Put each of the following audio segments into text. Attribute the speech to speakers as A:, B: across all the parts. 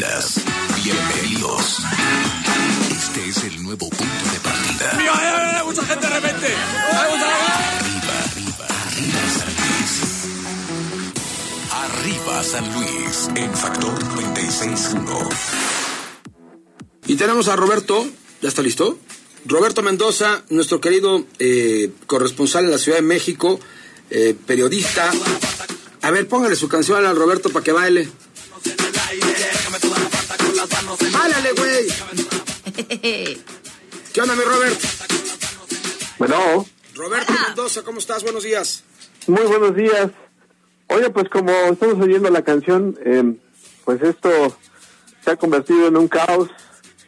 A: Bienvenidas, bienvenidos. Este es el nuevo punto de partida.
B: ¡Mío, eh, eh, mucha gente de repente! ¡Hay mucha
A: Arriba, arriba, arriba San Luis. Arriba San Luis, en Factor 96.1.
C: Y tenemos a Roberto, ¿ya está listo? Roberto Mendoza, nuestro querido eh, corresponsal en la Ciudad de México, eh, periodista. A ver, póngale su canción al Roberto para que baile. ¿Qué onda, mi Robert?
D: Bueno,
C: Roberto Mendoza, ¿cómo estás? Buenos días.
D: muy buenos días. Oye, pues como estamos oyendo la canción, eh, pues esto se ha convertido en un caos.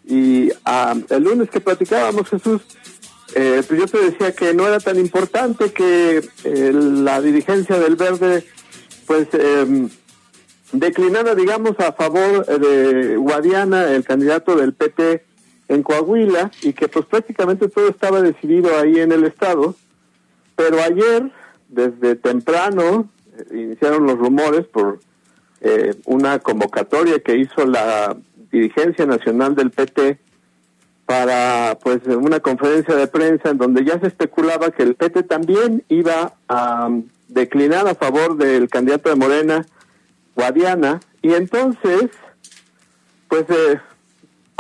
D: Y ah, el lunes que platicábamos, Jesús, eh, pues yo te decía que no era tan importante que eh, la dirigencia del Verde, pues eh, declinara, digamos, a favor de Guadiana, el candidato del PT en Coahuila, y que pues prácticamente todo estaba decidido ahí en el estado. Pero ayer, desde temprano, eh, iniciaron los rumores por eh, una convocatoria que hizo la dirigencia nacional del PT para pues una conferencia de prensa en donde ya se especulaba que el PT también iba a um, declinar a favor del candidato de Morena, Guadiana, y entonces, pues eh,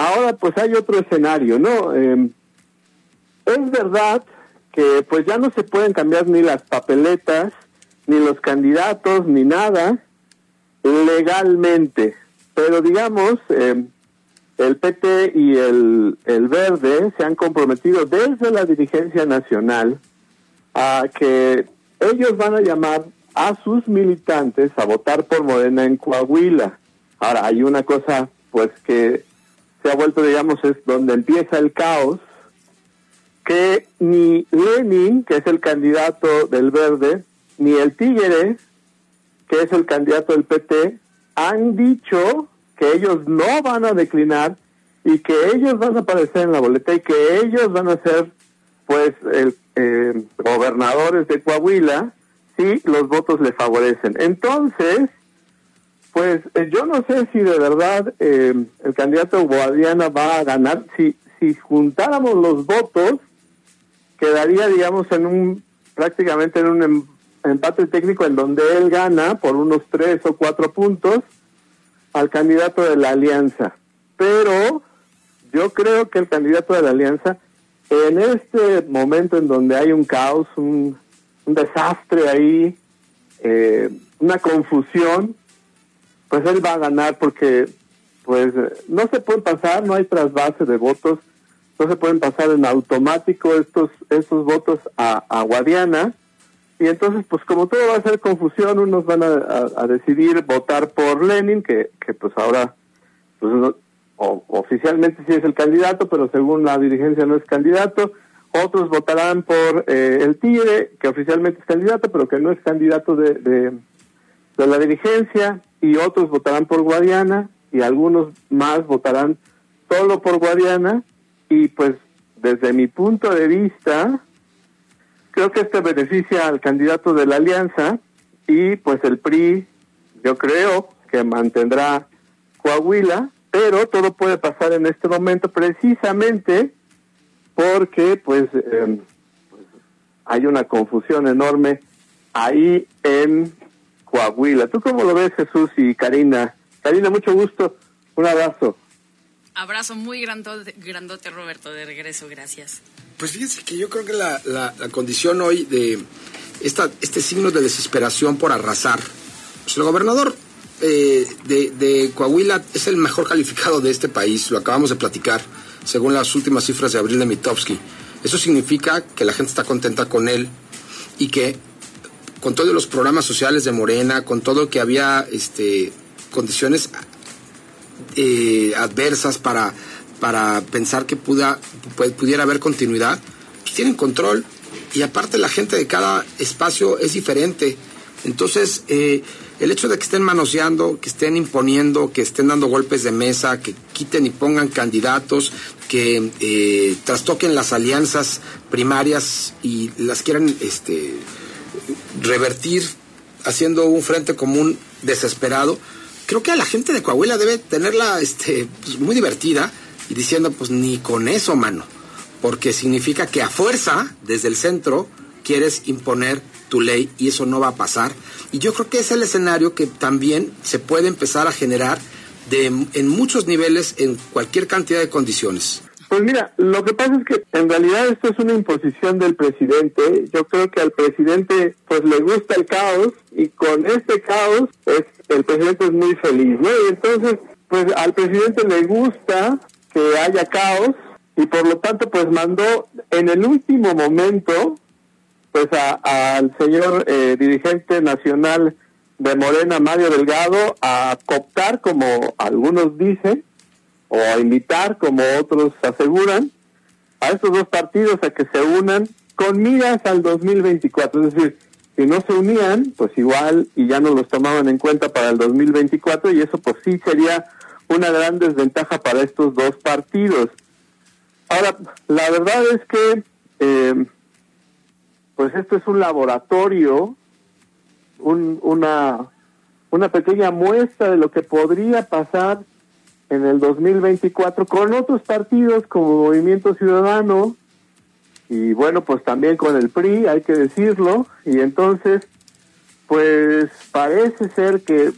D: ahora pues hay otro escenario, ¿no? Eh, es verdad que pues ya no se pueden cambiar ni las papeletas, ni los candidatos, ni nada legalmente. Pero digamos, eh, el PT y el, el Verde se han comprometido desde la dirigencia nacional a que ellos van a llamar a sus militantes a votar por Morena en Coahuila. Ahora, hay una cosa pues que se ha vuelto, digamos, es donde empieza el caos, que ni Lenin, que es el candidato del Verde, ni el Tigre, que es el candidato del PT, han dicho que ellos no van a declinar y que ellos van a aparecer en la boleta y que ellos van a ser, pues, el, eh, gobernadores de Coahuila si los votos le favorecen. Entonces, pues eh, yo no sé si de verdad eh, el candidato Guadiana va a ganar. Si, si juntáramos los votos, quedaría, digamos, en un prácticamente en un em- empate técnico en donde él gana por unos tres o cuatro puntos al candidato de la alianza. Pero yo creo que el candidato de la alianza, en este momento en donde hay un caos, un, un desastre ahí, eh, una confusión, pues él va a ganar porque pues no se puede pasar, no hay trasvase de votos, no se pueden pasar en automático estos estos votos a, a Guadiana. Y entonces pues como todo va a ser confusión, unos van a, a- decidir votar por Lenin, que, que pues ahora pues oficialmente sí es el candidato, pero según la dirigencia no es candidato, otros votarán por eh, el Tigre, que oficialmente es candidato, pero que no es candidato de, de la dirigencia, y otros votarán por Guadiana, y algunos más votarán solo por Guadiana, y pues desde mi punto de vista, creo que este beneficia al candidato de la alianza, y pues el PRI, yo creo que mantendrá Coahuila, pero todo puede pasar en este momento precisamente porque pues, eh, pues, hay una confusión enorme ahí en Coahuila. ¿Tú cómo lo ves, Jesús y Karina? Karina, mucho gusto. Un abrazo.
E: Abrazo muy grandote, grandote, Roberto, de regreso, gracias.
C: Pues fíjense que yo creo que la, la- la condición hoy de esta, este signo de desesperación por arrasar, pues el gobernador eh, de, de Coahuila es el mejor calificado de este país, lo acabamos de platicar, según las últimas cifras de Abril de Mitofsky. Eso significa que la gente está contenta con él y que con todos los programas sociales de Morena, con todo que había este, condiciones eh, adversas para, para pensar que puda, pu- pudiera haber continuidad, pues tienen control y aparte la gente de cada espacio es diferente. Entonces, eh, el hecho de que estén manoseando, que estén imponiendo, que estén dando golpes de mesa, que quiten y pongan candidatos, que eh, trastoquen las alianzas primarias y las quieran este, revertir haciendo un frente común desesperado, creo que a la gente de Coahuila debe tenerla este, pues, muy divertida y diciendo, pues ni con eso, mano, porque significa que a fuerza, desde el centro, quieres imponer tu ley y eso no va a pasar. Y yo creo que es el escenario que también se puede empezar a generar de, en muchos niveles, en cualquier cantidad de condiciones.
D: Pues mira, lo que pasa es que en realidad esto es una imposición del presidente. Yo creo que al presidente pues le gusta el caos y con este caos pues el presidente es muy feliz, ¿no? Y entonces pues al presidente le gusta que haya caos y por lo tanto pues mandó en el último momento pues al señor eh, dirigente nacional de Morena, Mario Delgado, a cooptar, como algunos dicen, o a invitar, como otros aseguran, a estos dos partidos a que se unan con miras al 2024. Es decir, si no se unían, pues igual y ya no los tomaban en cuenta para el 2024 y eso pues sí sería una gran desventaja para estos dos partidos. Ahora, la verdad es que eh, pues esto es un laboratorio una, una pequeña muestra de lo que podría pasar en el 2024 con otros partidos como Movimiento Ciudadano y bueno, pues también con el PRI, hay que decirlo, y entonces, pues parece ser que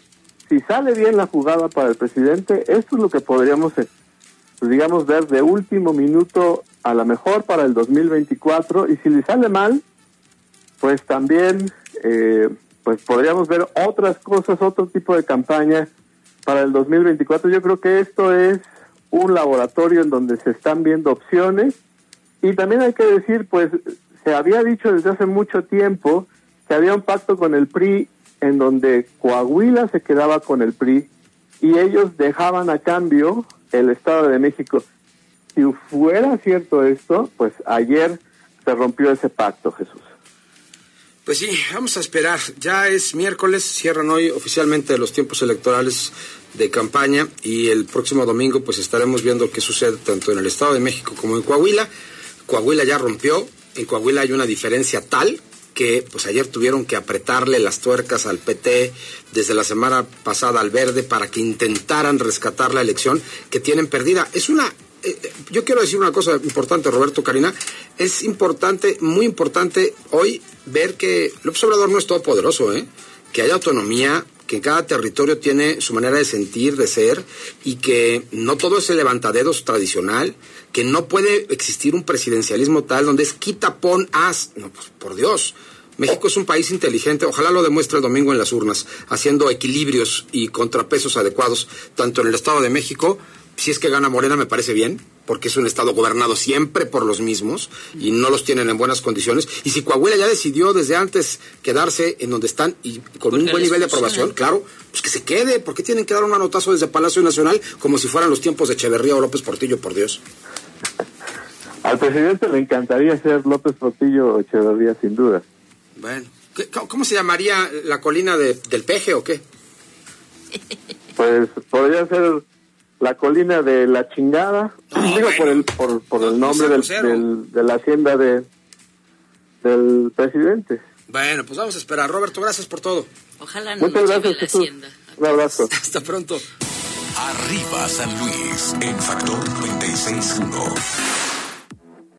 D: si sale bien la jugada para el presidente, esto es lo que podríamos, eh, pues, digamos, ver de último minuto a la mejor para el 2024, y si le sale mal, pues también eh, pues podríamos ver otras cosas, otro tipo de campaña para el 2024. Yo creo que esto es un laboratorio en donde se están viendo opciones y también hay que decir, pues se había dicho desde hace mucho tiempo que había un pacto con el PRI en donde Coahuila se quedaba con el PRI y ellos dejaban a cambio el Estado de México. Si fuera cierto esto, pues ayer se rompió ese pacto, Jesús.
C: Pues sí, vamos a esperar. Ya es miércoles, cierran hoy oficialmente los tiempos electorales de campaña y el próximo domingo pues estaremos viendo qué sucede tanto en el Estado de México como en Coahuila. Coahuila ya rompió, en Coahuila hay una diferencia tal que pues ayer tuvieron que apretarle las tuercas al PT desde la semana pasada al Verde para que intentaran rescatar la elección que tienen perdida. Es una eh, eh, yo quiero decir una cosa importante, Roberto Karina. Es importante, muy importante hoy ver que López Obrador no es todopoderoso, ¿eh? que hay autonomía, que cada territorio tiene su manera de sentir, de ser, y que no todo es el levantadedos tradicional, que no puede existir un presidencialismo tal donde es quita, pon, haz. No, pues por Dios. México es un país inteligente, ojalá lo demuestre el domingo en las urnas, haciendo equilibrios y contrapesos adecuados, tanto en el Estado de México si es que gana Morena me parece bien, porque es un estado gobernado siempre por los mismos y no los tienen en buenas condiciones. Y si Coahuila ya decidió desde antes quedarse en donde están y con un buen nivel de aprobación, claro, pues que se quede. ¿Por qué tienen que dar un manotazo desde Palacio Nacional como si fueran los tiempos de Echeverría o López Portillo, por Dios?
D: Al presidente le encantaría ser López Portillo o Echeverría, sin duda.
C: Bueno, ¿cómo se llamaría la colina del peje o qué?
D: Pues podría ser la colina de la chingada, digo por el por, por el nombre del, de la hacienda de del presidente.
C: Bueno, pues vamos a esperar. Roberto, gracias por todo.
E: Ojalá no Muchas gracias, la hacienda.
D: Un abrazo.
C: Hasta pronto.
A: Arriba San Luis en Factor 96.1.